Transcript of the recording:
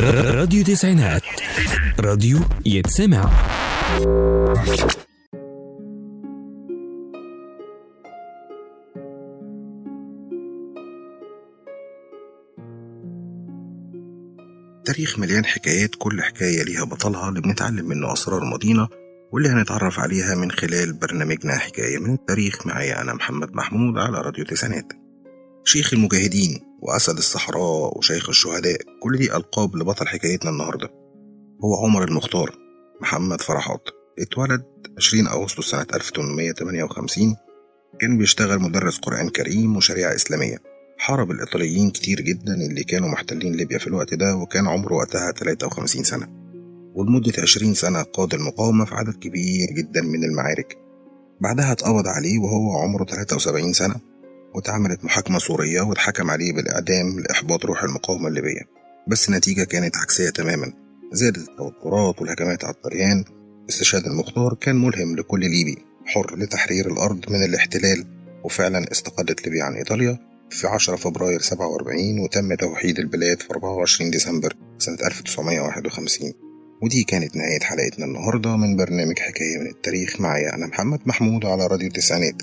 راديو تسعينات. راديو يتسمع. تاريخ مليان حكايات كل حكاية ليها بطلها اللي بنتعلم منه أسرار ماضينا واللي هنتعرف عليها من خلال برنامجنا حكاية من التاريخ. معايا أنا محمد محمود على راديو تسعينات. شيخ المجاهدين وأسد الصحراء وشيخ الشهداء. كل دي ألقاب لبطل حكايتنا النهاردة. هو عمر المختار محمد فرحات. اتولد 20 أغسطس سنة 1858 كان بيشتغل مدرس قرآن كريم وشريعة إسلامية. حارب الإيطاليين كتير جدا اللي كانوا محتلين ليبيا في الوقت ده وكان عمره وقتها 53 سنة. ولمدة 20 سنة قاد المقاومة في عدد كبير جدا من المعارك. بعدها اتقبض عليه وهو عمره 73 سنة. واتعملت محاكمة سورية واتحكم عليه بالإعدام لإحباط روح المقاومة الليبية. بس النتيجة كانت عكسية تماما. زادت التوترات والهجمات على الطريان استشهاد المختار كان ملهم لكل ليبي حر لتحرير الأرض من الاحتلال. وفعلا استقلت ليبيا عن إيطاليا في 10 فبراير 47 وتم توحيد البلاد في 24 ديسمبر سنة 1951 ودي كانت نهاية حلقتنا النهاردة من برنامج حكاية من التاريخ. معايا أنا محمد محمود على راديو التسعينات